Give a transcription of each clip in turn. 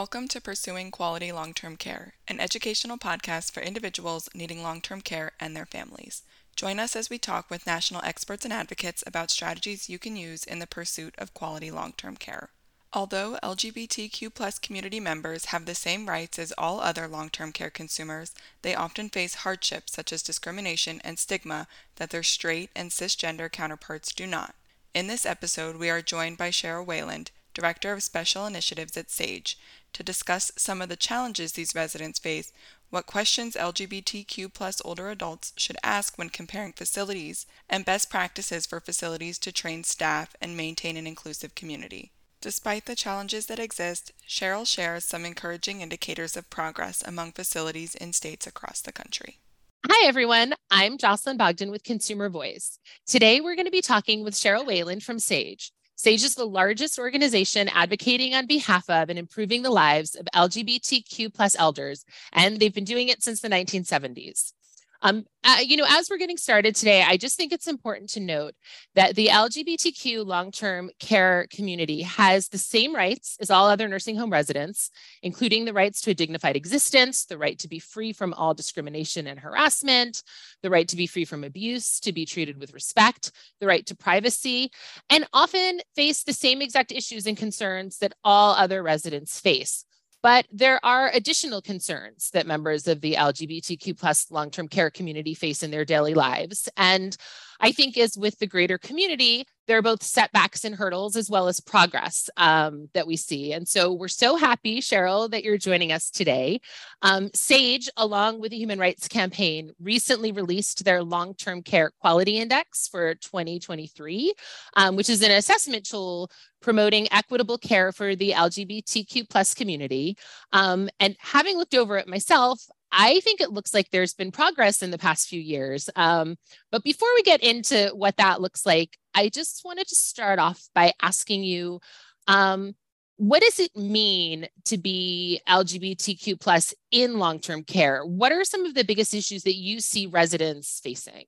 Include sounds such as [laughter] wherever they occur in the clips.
Welcome to Pursuing Quality Long Term Care, an educational podcast for individuals needing long term care and their families. Join us as we talk with national experts and advocates about strategies you can use in the pursuit of quality long term care. Although LGBTQ community members have the same rights as all other long term care consumers, they often face hardships such as discrimination and stigma that their straight and cisgender counterparts do not. In this episode, we are joined by Sherrill Wayland, Director of Special Initiatives at SAGE, to discuss some of the challenges these residents face, what questions LGBTQ plus older adults should ask when comparing facilities, and best practices for facilities to train staff and maintain an inclusive community. Despite the challenges that exist, Sherrill shares some encouraging indicators of progress among facilities in states across the country. Hi, everyone. I'm Jocelyn Bogdan with Consumer Voice. Today, we're going to be talking with Sherrill Wayland from SAGE. SAGE is the largest organization advocating on behalf of and improving the lives of LGBTQ plus elders, and they've been doing it since the 1970s. Um, uh, you know, as we're getting started today, I just think it's important to note that the LGBTQ long term care community has the same rights as all other nursing home residents, including the rights to a dignified existence, the right to be free from all discrimination and harassment, the right to be free from abuse, to be treated with respect, the right to privacy, and often face the same exact issues and concerns that all other residents face. But there are additional concerns that members of the LGBTQ plus long-term care community face in their daily lives. And I think is with the greater community, there are both setbacks and hurdles as well as progress um, that we see. And so we're so happy, Sherrill, that you're joining us today. Um, SAGE, along with the Human Rights Campaign, recently released their long term care quality index for 2023, um, which is an assessment tool promoting equitable care for the LGBTQ plus community. Um, and having looked over it myself, I think it looks like there's been progress in the past few years. Um, but before we get into what that looks like, I just wanted to start off by asking you um, what does it mean to be LGBTQ plus in long-term care? What are some of the biggest issues that you see residents facing?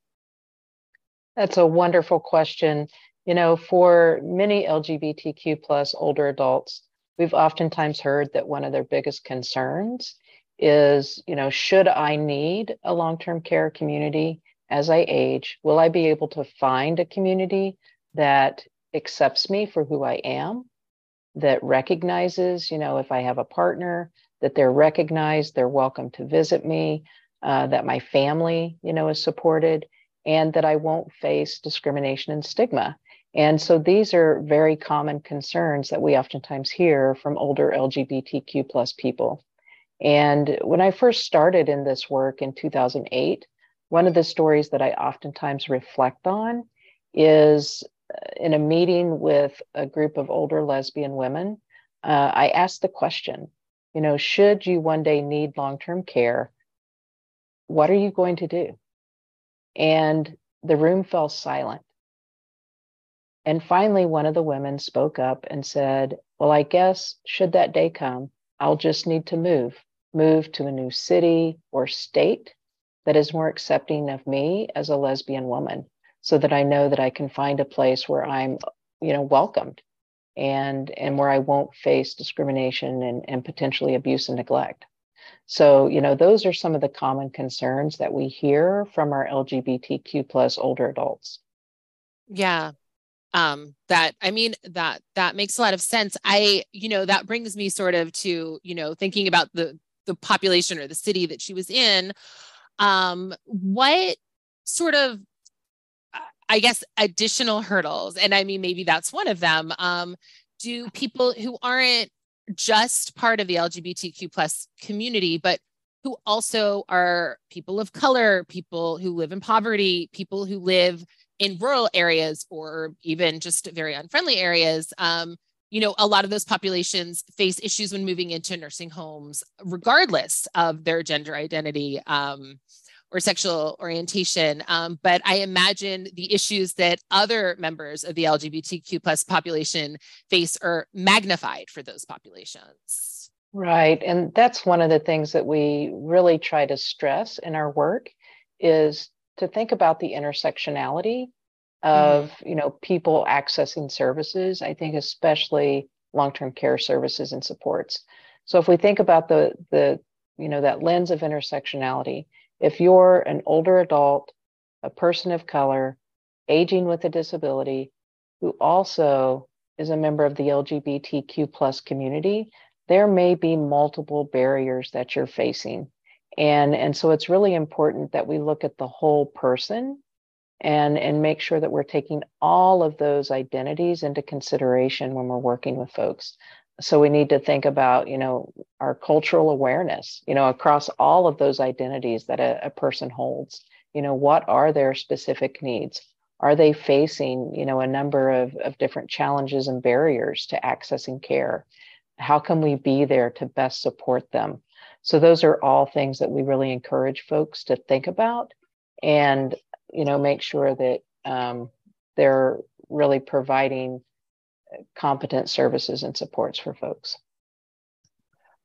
That's a wonderful question. You know, for many LGBTQ plus older adults, we've oftentimes heard that one of their biggest concerns is, you know, should I need a long term care community as I age? Will I be able to find a community that accepts me for who I am, that recognizes, you know, if I have a partner, that they're recognized, they're welcome to visit me, uh, that my family, you know, is supported, and that I won't face discrimination and stigma. And so these are very common concerns that we oftentimes hear from older LGBTQ plus people. And when I first started in this work in 2008, one of the stories that I oftentimes reflect on is uh, in a meeting with a group of older lesbian women. Uh, I asked the question, you know, should you one day need long term care, what are you going to do? And the room fell silent. And finally, one of the women spoke up and said, Well, I guess, should that day come, I'll just need to move move to a new city or state that is more accepting of me as a lesbian woman so that I know that I can find a place where I'm, you know, welcomed and and where I won't face discrimination and, and potentially abuse and neglect. So, you know, those are some of the common concerns that we hear from our LGBTQ plus older adults. Yeah, um that i mean that that makes a lot of sense i you know that brings me sort of to you know thinking about the the population or the city that she was in um what sort of i guess additional hurdles and i mean maybe that's one of them um do people who aren't just part of the lgbtq plus community but who also are people of color people who live in poverty people who live in rural areas or even just very unfriendly areas um, you know, a lot of those populations face issues when moving into nursing homes, regardless of their gender identity um, or sexual orientation. Um, but I imagine the issues that other members of the LGBTQ plus population face are magnified for those populations. Right. And that's one of the things that we really try to stress in our work is to think about the intersectionality of mm-hmm. you know people accessing services i think especially long-term care services and supports So if we think about the the you know that lens of intersectionality, if you're an older adult, a person of color, aging with a disability, who also is a member of the LGBTQ plus community, there may be multiple barriers that you're facing. And, and so it's really important that we look at the whole person and, and make sure that we're taking all of those identities into consideration when we're working with folks. So we need to think about, you know, our cultural awareness, you know, across all of those identities that a, a person holds. You know, what are their specific needs? Are they facing, you know, a number of, of different challenges and barriers to accessing care? How can we be there to best support them? So those are all things that we really encourage folks to think about and, you know, make sure that um, they're really providing competent services and supports for folks.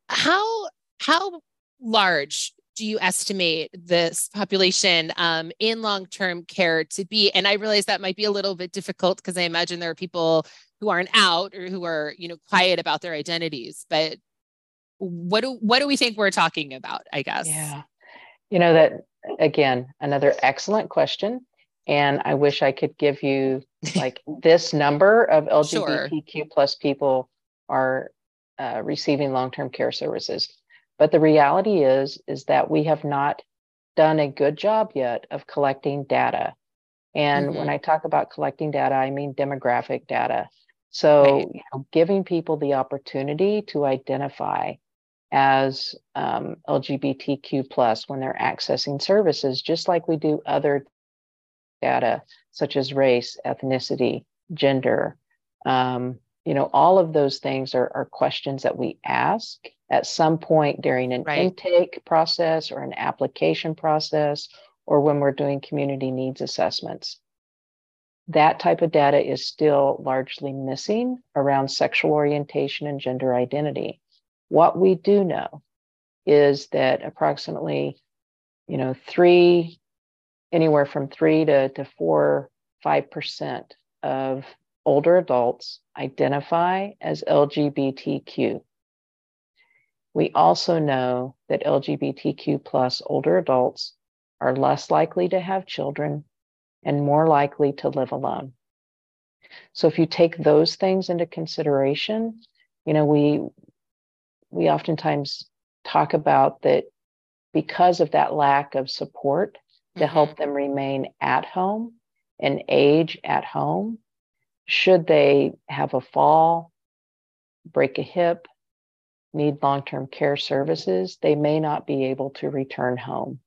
How how large do you estimate this population um, in long-term care to be? And I realize that might be a little bit difficult because I imagine there are people who aren't out or who are, you know, quiet about their identities. But what do what do we think we're talking about? I guess. Yeah, you know that again, another excellent question. And I wish I could give you like [laughs] this number of LGBTQ sure. plus people are uh, receiving long-term care services. But the reality is, is that we have not done a good job yet of collecting data. And mm-hmm. when I talk about collecting data, I mean demographic data. So, right. you know, giving people the opportunity to identify as um, LGBTQ plus when they're accessing services, just like we do other data such as race, ethnicity, gender. Um, you know, all of those things are, are questions that we ask at some point during an right. intake process or an application process or when we're doing community needs assessments. That type of data is still largely missing around sexual orientation and gender identity. What we do know is that approximately, you know, three, anywhere from three to, to four, five percent of older adults identify as LGBTQ. We also know that LGBTQ plus older adults are less likely to have children and more likely to live alone. So if you take those things into consideration, you know, we we oftentimes talk about that because of that lack of support to mm-hmm. help them remain at home and age at home, should they have a fall, break a hip, need long term care services, they may not be able to return home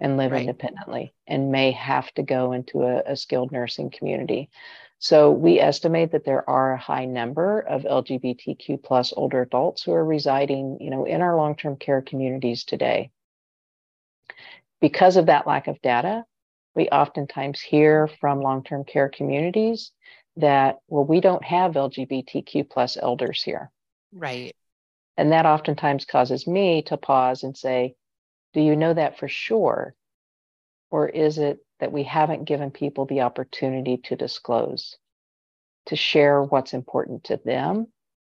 and live right. independently and may have to go into a, a, skilled nursing community. So we estimate that there are a high number of LGBTQ plus older adults who are residing, you know, in our long-term care communities today. Because of that lack of data, we oftentimes hear from long-term care communities that, well, we don't have LGBTQ plus elders here. Right. And that oftentimes causes me to pause and say, do you know that for sure? Or is it that we haven't given people the opportunity to disclose, to share what's important to them?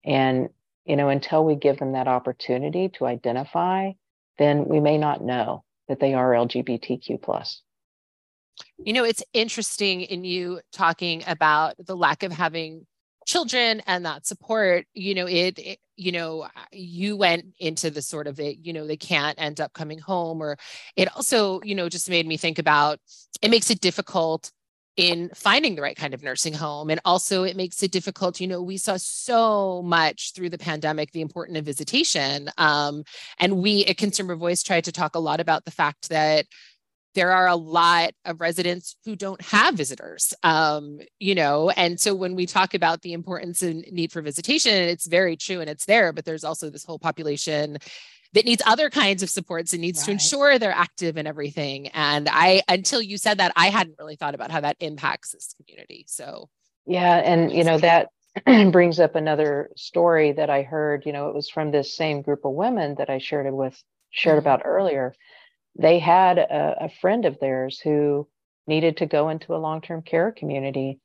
And, you know, until we give them that opportunity to identify, then we may not know that they are LGBTQ plus. You know, it's interesting in you talking about the lack of having children and that support you know it, it, you know you went into the sort of it you know they can't end up coming home or it also you know just made me think about it makes it difficult in finding the right kind of nursing home. And also it makes it difficult you know we saw so much through the pandemic the importance of visitation um, and we at consumer voice tried to talk a lot about the fact that there are a lot of residents who don't have visitors um, you know and so when we talk about the importance and need for visitation it's very true and it's there but there's also this whole population that needs other kinds of supports and needs right. to ensure they're active and everything and i until you said that i hadn't really thought about how that impacts this community so yeah and you know that [clears throat] brings up another story that i heard you know it was from this same group of women that i shared it with shared mm-hmm. about earlier they had a, a friend of theirs who needed to go into a long term care community.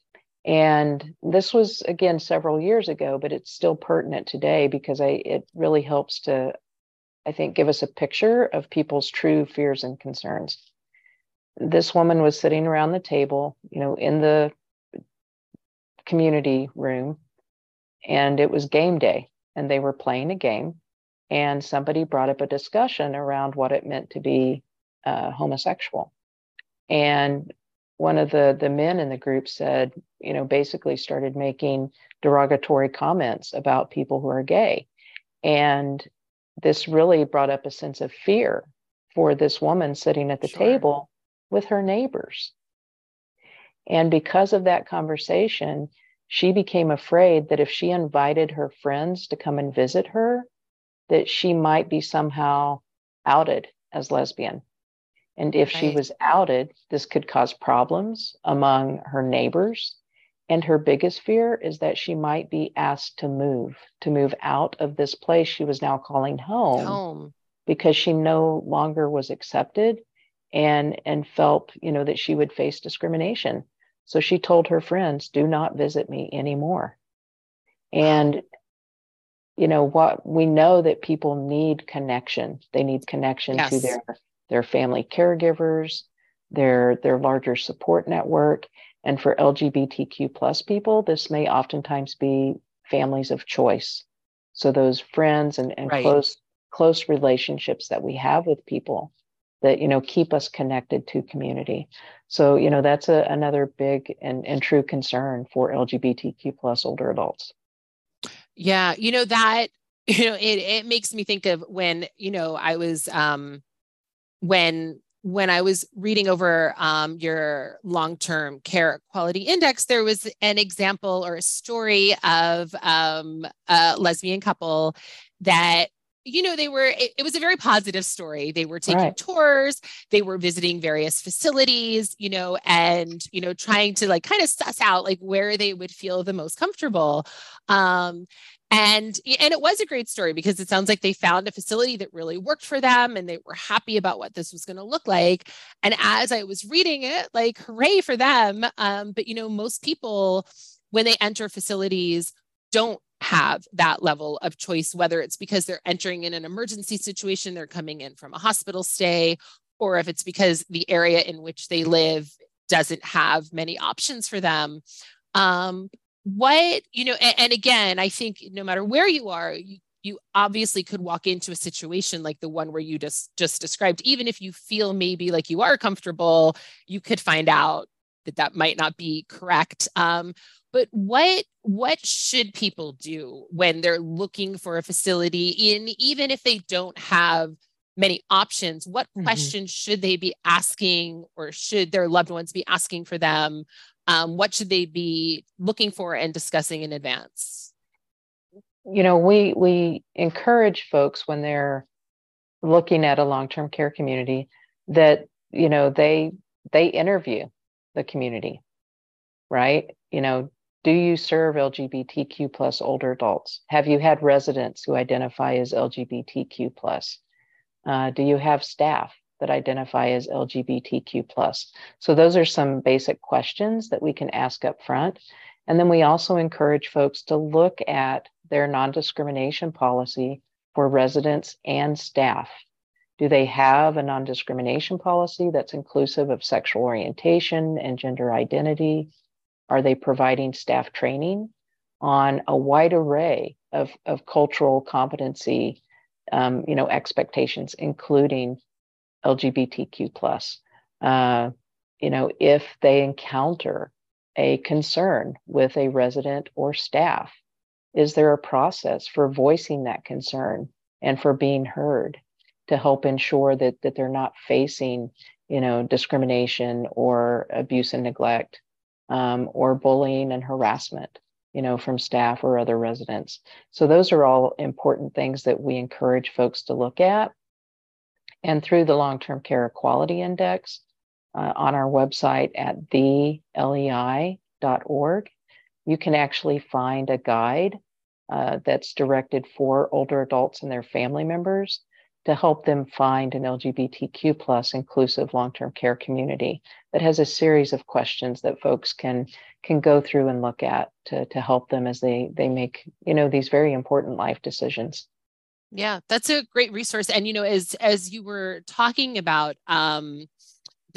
And this was again several years ago, but it's still pertinent today because I, it really helps to, I think, give us a picture of people's true fears and concerns. This woman was sitting around the table, you know, in the community room, and it was game day, and they were playing a game. And somebody brought up a discussion around what it meant to be uh, homosexual. And one of the the men in the group said, you know, basically started making derogatory comments about people who are gay. And this really brought up a sense of fear for this woman sitting at the sure. table with her neighbors. And because of that conversation, she became afraid that if she invited her friends to come and visit her, that she might be somehow outed as lesbian. And if right. she was outed, this could cause problems among her neighbors. And her biggest fear is that she might be asked to move, to move out of this place she was now calling home, home. because she no longer was accepted and and felt, you know, that she would face discrimination. So she told her friends, "Do not visit me anymore." And you know what we know that people need connection. They need connection yes. to their their family caregivers, their their larger support network. And for LGBTQ plus people, this may oftentimes be families of choice. So those friends and, and right. close close relationships that we have with people that you know keep us connected to community. So you know that's a, another big and, and true concern for LGBTQ plus older adults. Yeah, you know that [laughs] you know it it makes me think of when you know I was um when when I was reading over um, your long-term care quality index, there was an example or a story of um, a lesbian couple that you know they were it, it, was a very positive story. They were taking right. tours. They were visiting various facilities you know and you know trying to like kind of suss out like where they would feel the most comfortable. Um and and it was a great story because it sounds like they found a facility that really worked for them and they were happy about what this was going to look like. And as i was reading it like hooray for them. Um, but you know most people when they enter facilities don't have that level of choice whether it's because they're entering in an emergency situation they're coming in from a hospital stay or if it's because the area in which they live doesn't have many options for them. Um, what you know and, and, again i think no matter where you are you, you obviously could walk into a situation like the one where you just just described. Even if you feel maybe like you are comfortable you could find out that that might not be correct. Um, but what what should people do when they're looking for a facility in even if they don't have many options what mm-hmm. questions should they be asking or should their loved ones be asking for them? Um, what should they be looking for and discussing in advance? You know we we encourage folks when they're looking at a long-term care community that you know they they interview the community right? You know do you serve lgbtq plus older adults have you had residents who identify as lgbtq plus uh, do you have staff that identify as LGBTQ plus. So those are some basic questions that we can ask up front. And then we also encourage folks to look at their non-discrimination policy for residents and staff. Do they have a non discrimination policy that's inclusive of sexual orientation and gender identity? Are they providing staff training on a wide array of, of cultural competency, um, you know, expectations, including LGBTQ plus. Uh, you know, if they encounter a concern with a resident or staff, is there a process for voicing that concern and for being heard to help ensure that that they're not facing, you know, discrimination or abuse and neglect, um, or bullying and harassment, you know, from staff or other residents. So those are all important things that we encourage folks to look at and through the Long Term Care Quality Index uh, on our website at thelei.org. You can actually find a guide uh, that's directed for older adults and their family members to help them find an LGBTQ plus inclusive long-term care community that has a series of questions that folks can can go through and look at to, to help them as they they make you know these very important life decisions. Yeah, that's a great resource. And you know, as as you were talking about um,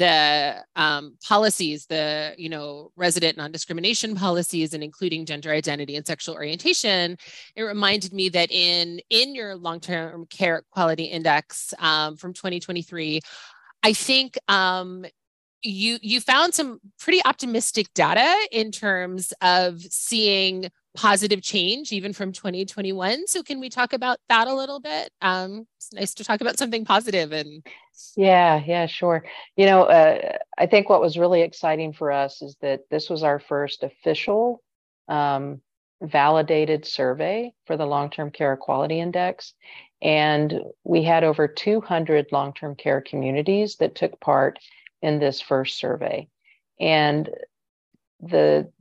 the um, policies, the you know resident non-discrimination policies, and including gender identity and sexual orientation, it reminded me that in in your long-term care quality index um, from 2023, I think um, you you found some pretty optimistic data in terms of seeing positive change even from 2021 so can we talk about that a little bit? Um, it's nice to talk about something positive and yeah yeah sure. You know uh, i think what was really exciting for us is that this was our first official um, validated survey for the long-term care quality index. And we had over 200 long-term care communities that took part in this first survey. And the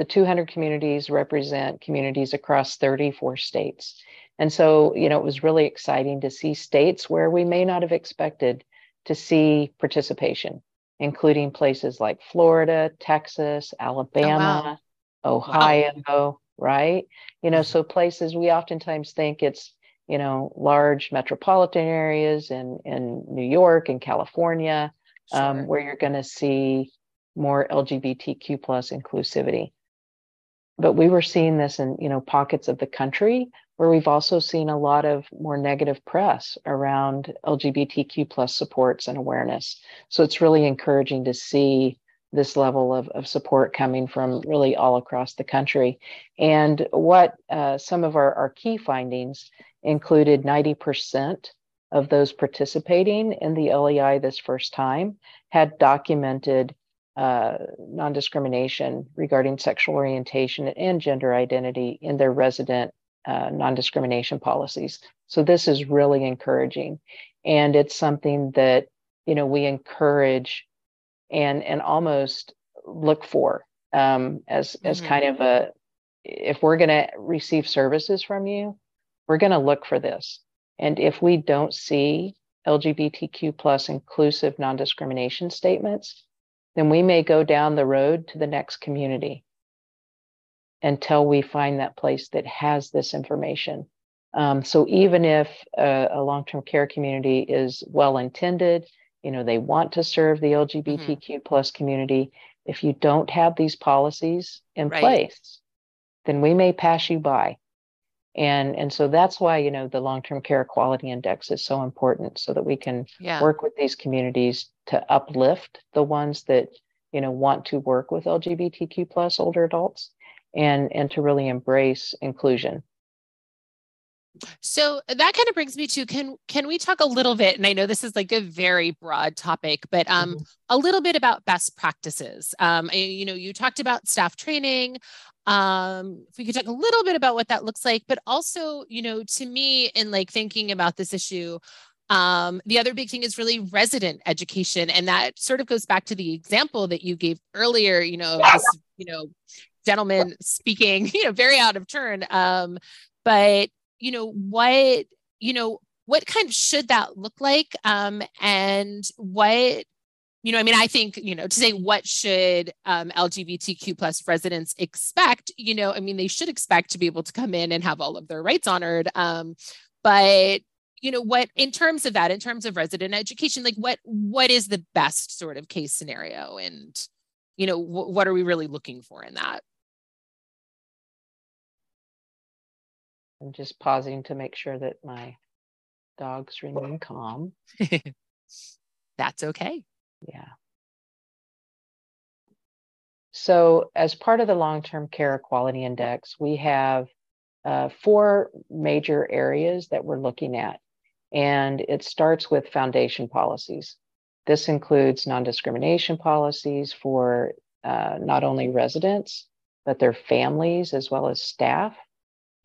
the 200 communities represent communities across 34 states. And so, you know, it was really exciting to see states where we may not have expected to see participation, including places like Florida, Texas, Alabama, oh, wow. Ohio, wow. right? You know, mm-hmm. so places we oftentimes think it's, you know, large metropolitan areas in, in New York and California sure. um, where you're going to see more LGBTQ plus inclusivity. But we were seeing this in you know pockets of the country where we've also seen a lot of more negative press around LGBTQ plus supports and awareness. So it's really encouraging to see this level of, of support coming from really all across the country. And what uh, some of our, our key findings included 90% of those participating in the LEI this first time had documented uh, non discrimination regarding sexual orientation and gender identity in their resident uh, non discrimination policies. So, this is really encouraging. And it's something that you know we encourage and and almost look for um, as mm-hmm. as kind of a if we're going to receive services from you we're going to look for this and if we don't see LGBTQ plus inclusive non-discrimination statements, then we may go down the road to the next community until we find that place that has this information. Um, so even if a, a, long-term care community is well intended, you know, they want to serve the LGBTQ mm-hmm. plus community, if you don't have these policies in right. place, then we may pass you by and and so that's why you know the long-term care quality index is so important so that we can yeah. work with these communities to uplift the ones that you know want to work with lgbtq plus older adults and and to really embrace inclusion so that kind of brings me to can can we talk a little bit and I know this is like a very broad topic but um mm-hmm. a little bit about best practices. Um you know you talked about staff training um if we could talk a little bit about what that looks like but also you know to me in like thinking about this issue um, the other big thing is really resident education and that sort of goes back to the example that you gave earlier you know this you know gentleman speaking [laughs] you know very out of turn. Um, but you know what you know what kind of should that look like? Um, and what you know i mean i think you know to say what should um, lgbtq plus residents expect you know i mean they should expect to be able to come in and have all of their rights honored. Um, but you know what in terms of that in terms of resident education like what what is the best sort of case scenario? And you know what are we really looking for in that? I'm just pausing to make sure that my dogs remain [laughs] calm. That's okay yeah. So, as part of the long term care quality index, we have uh, four major areas that we're looking at. And it starts with foundation policies. This includes non discrimination policies for uh, not only residents, but their families as well as staff,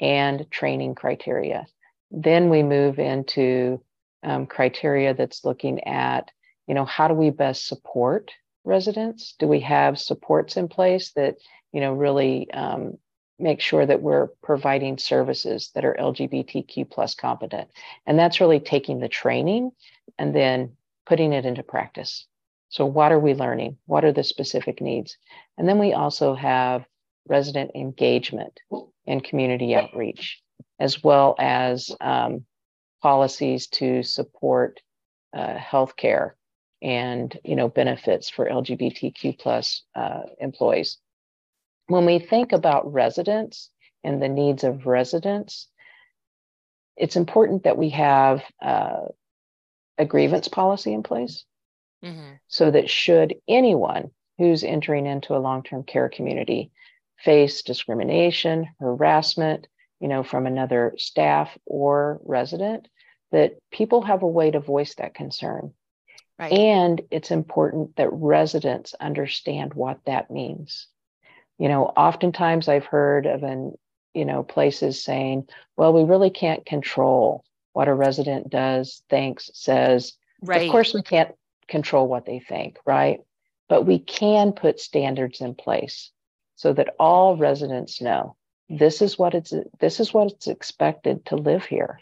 and training criteria. Then we move into um, criteria that's looking at you know, how do we best support residents? Do we have supports in place that, you know, really um, make sure that we're providing services that are LGBTQ plus competent. And that's really taking the training and then putting it into practice. So, what are we learning? What are the specific needs? And then we also have resident engagement and community outreach, as well as um, policies to support uh, healthcare and you know benefits for LGBTQ plus uh, employees. When we think about residents and the needs of residents, it's important that we have uh, a grievance policy in place mm-hmm. so that should anyone who's entering into a long-term care community face discrimination, harassment, you know, from another staff or resident, that people have a way to voice that concern. Right. And it's important that residents understand what that means. You know, oftentimes I've heard of an, you know, places saying, well, we really can't control what a resident does, thinks, says. Right. Of course, we can't control what they think, right? But we can put standards in place so that all residents know this is what it's this is what it's expected to live here.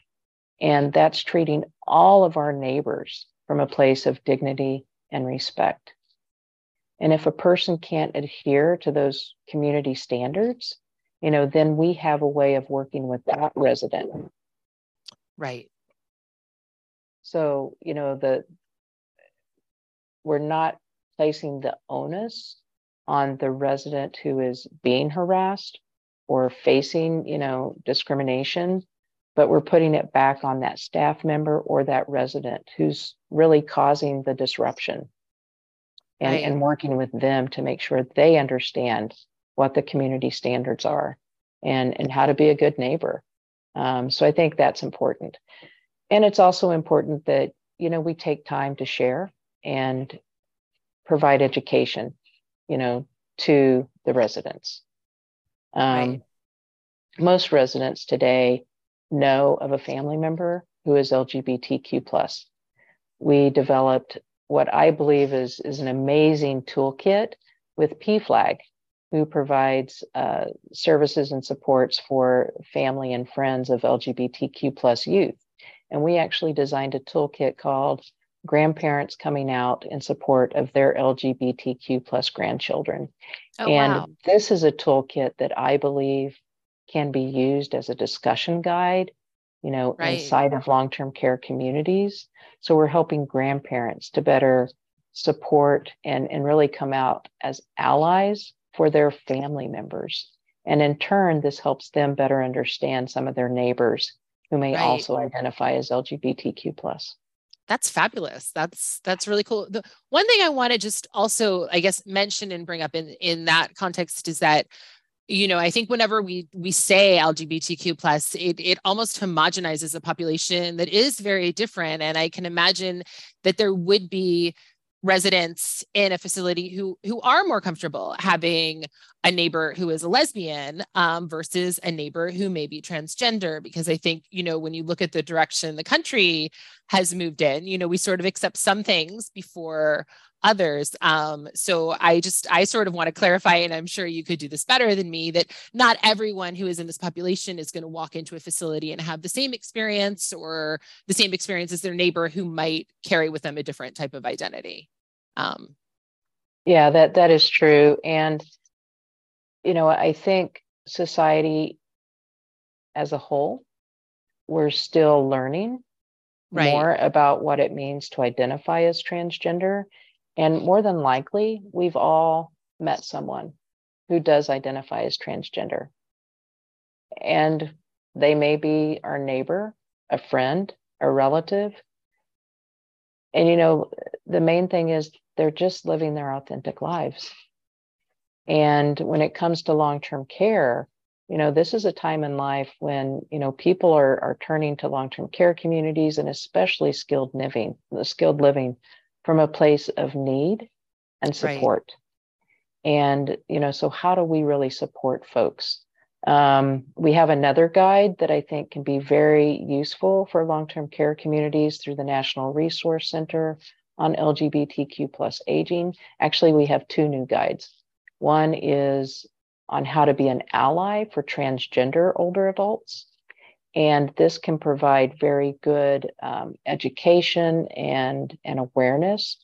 And that's treating all of our neighbors from a place of dignity and respect. And if a person can't adhere to those community standards, you know, then we have a way of working with that resident. Right. So, you know, the we're not placing the onus on the resident who is being harassed or facing, you know, discrimination, but we're putting it back on that staff member or that resident who's really causing the disruption and, right. and working with them to make sure they understand what the community standards are and, and how to be a good neighbor. Um, so I think that's important. And it's also important that, you know, we take time to share and provide education, you know, to the residents. Um, right. Most residents today know of a family member who is LGBTQ plus. We developed what I believe is, is an amazing toolkit with PFLAG, who provides uh, services and supports for family and friends of LGBTQ plus youth. And we actually designed a toolkit called grandparents coming out in support of their LGBTQ plus grandchildren. Oh, and wow. this is a toolkit that I believe can be used as a discussion guide, you know, right. inside of long-term care communities. So we're helping grandparents to better support and, and really come out as allies for their family members. And in turn, this helps them better understand some of their neighbors who may right. also identify as LGBTQ plus that's fabulous that's that's really cool the one thing i want to just also i guess mention and bring up in in that context is that you know i think whenever we we say lgbtq plus it, it almost homogenizes a population that is very different. And i can imagine that there would be residents in a facility who who are more comfortable having a neighbor who is a lesbian um, versus a neighbor who may be transgender. Because i think you know when you look at the direction the country has moved in you know we sort of accept some things before others um, so i just i sort of want to clarify and i'm sure you could do this better than me that not everyone who is in this population is going to walk into a facility and have the same experience or the same experience as their neighbor who might carry with them a different type of identity um, yeah, that that is true, and you know, I think society as a whole, we're still learning right. more about what it means to identify as transgender, and more than likely, we've all met someone who does identify as transgender, and they may be our neighbor, a friend, a relative. And you know, the main thing is they're just living their authentic lives. And when it comes to long term care, you know, this is a time in life when, you know, people are, are turning to long term care communities and especially skilled living, skilled living from a place of need and support. Right. And, you know, so how do we really support folks? Um, we have another guide that I think can be very useful for long term care communities through the National Resource Center on LGBTQ plus aging. Actually, we have two new guides. One is on how to be an ally for transgender older adults. And this can provide very good um, education and, and awareness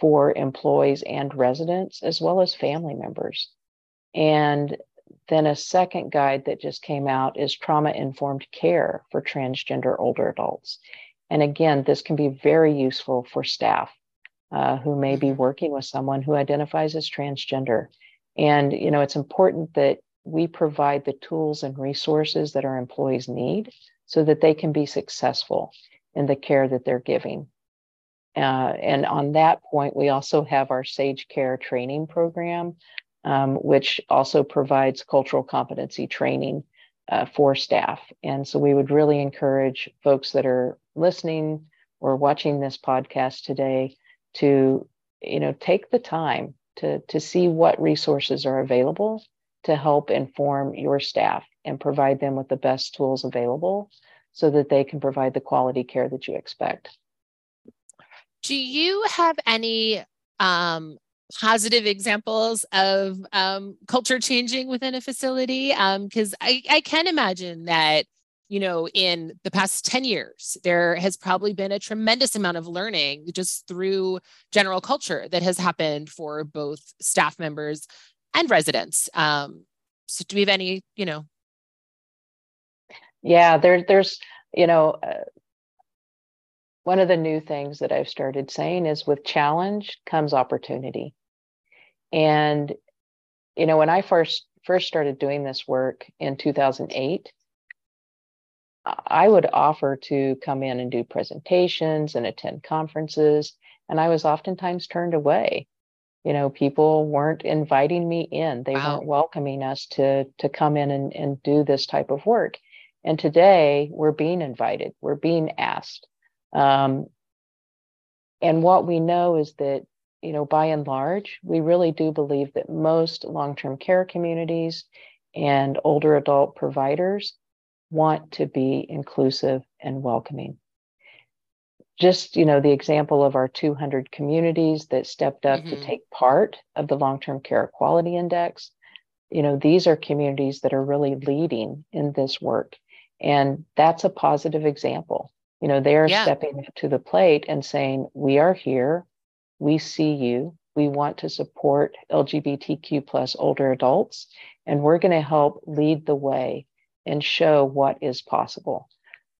for employees and residents, as well as family members. And then a second guide that just came out is trauma informed care for transgender older adults. And again, this can be very useful for staff uh, who may be mm-hmm. working with someone who identifies as transgender. And, you know, it's important that we provide the tools and resources that our employees need so that they can be successful in the care that they're giving. Uh, and on that point, we also have our Sage Care training program, um, which also provides cultural competency training uh, for staff. And so we would really encourage folks that are listening or watching this podcast today to, you know, take the time to, to see what resources are available to help inform your staff and provide them with the best tools available so that they can provide the quality care that you expect. Do you have any um, positive examples of um, culture changing within a facility? Because um, I, I can imagine that you know, in the past 10 years, there has probably been a tremendous amount of learning just through general culture that has happened for both staff members and residents. Um, so, do we have any, you know? Yeah, there, there's, you know, uh, one of the new things that I've started saying is with challenge comes opportunity. And, you know, when I first first started doing this work in 2008, I would offer to come in and do presentations and attend conferences, and I was oftentimes turned away. You know, people weren't inviting me in; they wow. weren't welcoming us to to come in and, and do this type of work. And today, we're being invited, we're being asked. Um, and what we know is that, you know, by and large, we really do believe that most long term care communities and older adult providers want to be inclusive and welcoming. Just, you know, the example of our 200 communities that stepped up mm-hmm. to take part of the long-term care quality index, you know, these are communities that are really leading in this work. And that's a positive example. You know, they're yeah. stepping to the plate and saying, we are here, we see you, we want to support LGBTQ plus older adults, and we're going to help lead the way and show what is possible.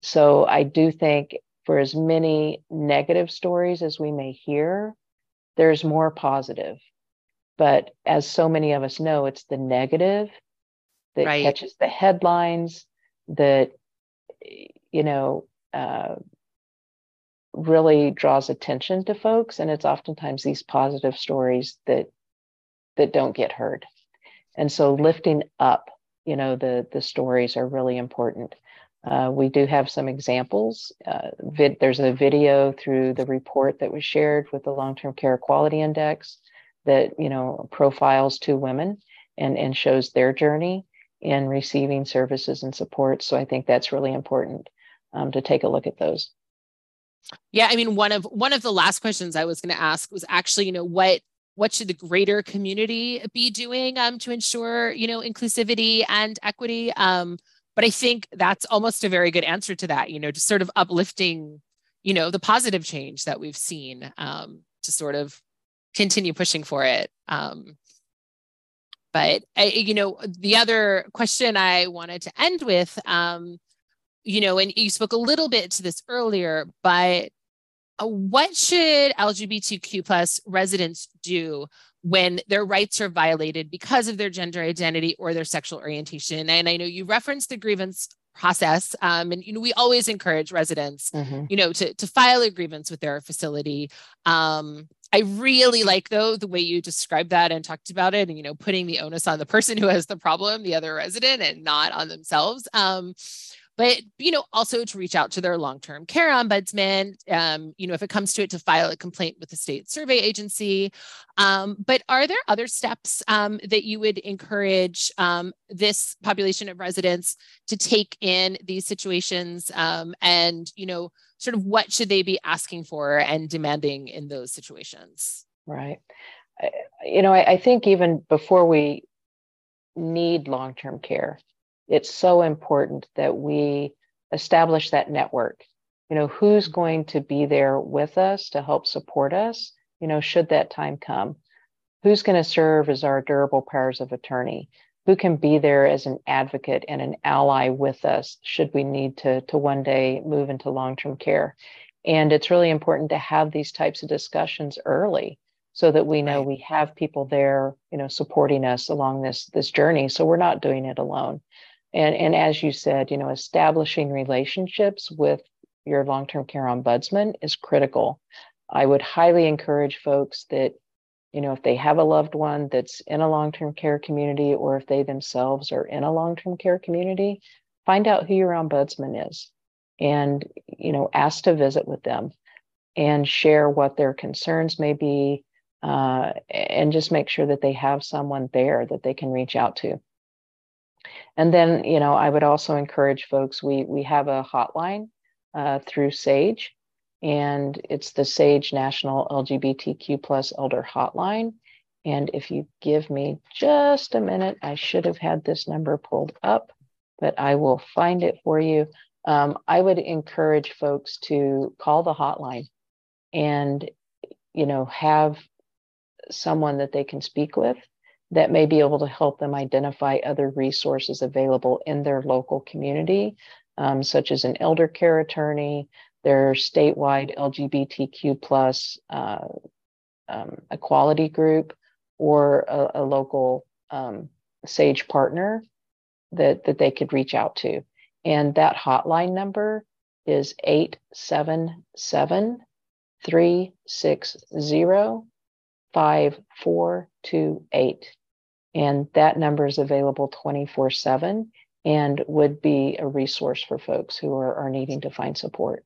So I do think for as many negative stories as we may hear, there's more positive. But as so many of us know, it's the negative that right. catches the headlines that, you know, uh, really draws attention to folks. And it's oftentimes these positive stories that that don't get heard. And so lifting up you know the the stories are really important. Uh, we do have some examples. Uh, vid- there's a video through the report that was shared with the Long-Term Care Quality Index that you know profiles two women and and shows their journey in receiving services and support. So I think that's really important um, to take a look at those. Yeah, I mean, one of one of the last questions I was going to ask was actually, you know, what what should the greater community be doing um, to ensure you know inclusivity and equity um, but i think that's almost a very good answer to that you know just sort of uplifting you know the positive change that we've seen um, to sort of continue pushing for it. Um, but I, you know the other question i wanted to end with um, you know and you spoke a little bit to this earlier but uh, what should LGBTQ plus residents do when their rights are violated because of their gender identity or their sexual orientation? And I know you referenced the grievance process um, and you know we always encourage residents mm-hmm. you know to, to file a grievance with their facility um, i really like though the way you described that and talked about it and you know putting the onus on the person who has the problem the other resident and not on themselves um, but you know also to reach out to their long-term care ombudsman um, you know if it comes to it to file a complaint with the state survey agency um, but are there other steps um, that you would encourage um, this population of residents to take in these situations um, and you know sort of what should they be asking for and demanding in those situations right you know I, I think even before we need long term care. It's so important that we establish that network. You know, who's mm-hmm. going to be there with us to help support us, you know, should that time come? Who's going to serve as our durable powers of attorney? Who can be there as an advocate and an ally with us should we need to, to one day move into long term care? And it's really important to have these types of discussions early so that we know right. we have people there, you know, supporting us along this this journey. So we're not doing it alone. And and as you said, you know, establishing relationships with your long-term care ombudsman is critical. I would highly encourage folks that, you know, if they have a loved one that's in a long-term care community or if they themselves are in a long-term care community, find out who your ombudsman is and, you know, ask to visit with them and share what their concerns may be uh, and just make sure that they have someone there that they can reach out to. And then, you know, I would also encourage folks. We we have a hotline uh, through Sage, and it's the Sage National LGBTQ plus Elder Hotline. And if you give me just a minute, I should have had this number pulled up, but I will find it for you. Um, I would encourage folks to call the hotline and you know have someone that they can speak with that may be able to help them identify other resources available in their local community, um, such as an elder care attorney, their statewide LGBTQ plus uh, um, equality group, or a, a local um, SAGE partner that, that they could reach out to. And that hotline number is 877 360 5428. And that number is available 24 7 and would be a resource for folks who are, are needing to find support.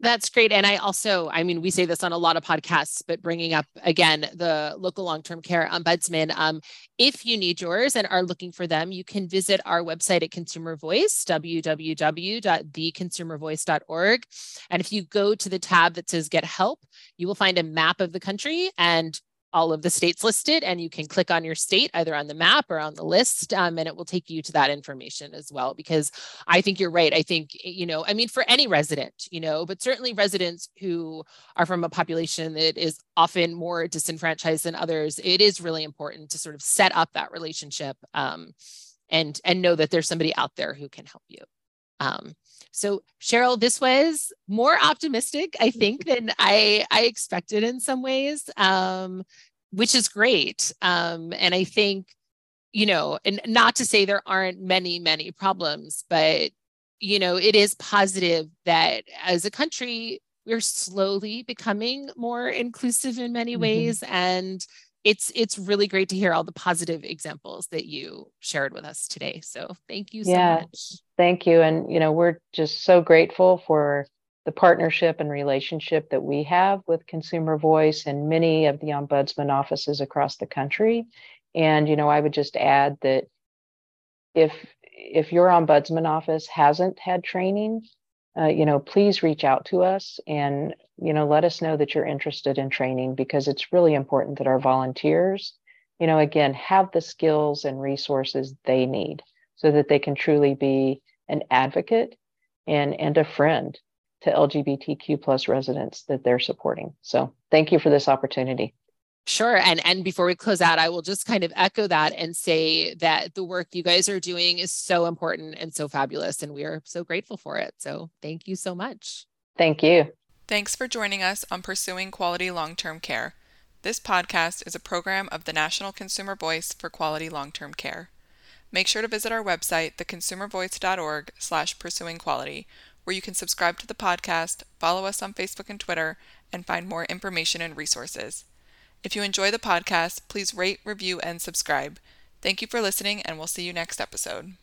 That's great. And I also, I mean, we say this on a lot of podcasts, but bringing up again the local long term care ombudsman. Um, if you need yours and are looking for them, you can visit our website at Consumer Voice, www.theconsumervoice.org. And if you go to the tab that says Get Help, you will find a map of the country and all of the states listed and you can click on your state either on the map or on the list um, and it will take you to that information as well because i think you're right. I think you know i mean for any resident you know but certainly residents who are from a population that is often more disenfranchised than others it is really important to sort of set up that relationship um, and and know that there's somebody out there who can help you um, so Sherrill, this was more optimistic, I think, than [laughs] I, I expected in some ways, um, which is great. Um, and I think, you know, and not to say there aren't many, many problems, but you know, it is positive that as a country, we're slowly becoming more inclusive in many mm-hmm. ways. And it's it's really great to hear all the positive examples that you shared with us today. So thank you so yeah, much. Thank you. And you know, we're just so grateful for the partnership and relationship that we have with Consumer Voice and many of the ombudsman offices across the country. And you know, I would just add that if if your ombudsman office hasn't had training, uh, you know, please reach out to us and you know let us know that you're interested in training because it's really important that our volunteers you know again have the skills and resources they need so that they can truly be an advocate and and a friend to lgbtq plus residents that they're supporting. So thank you for this opportunity Sure. And and before we close out, I will just kind of echo that and say that the work you guys are doing is so important and so fabulous. And we are so grateful for it. So thank you so much. Thank you. Thanks for joining us on Pursuing Quality Long Term Care. This podcast is a program of the National Consumer Voice for Quality Long Term Care. Make sure to visit our website, theconsumervoice.org slash pursuing quality, where you can subscribe to the podcast, follow us on Facebook and Twitter, and find more information and resources. If you enjoy the podcast, please rate, review, and subscribe. Thank you for listening, and we'll see you next episode.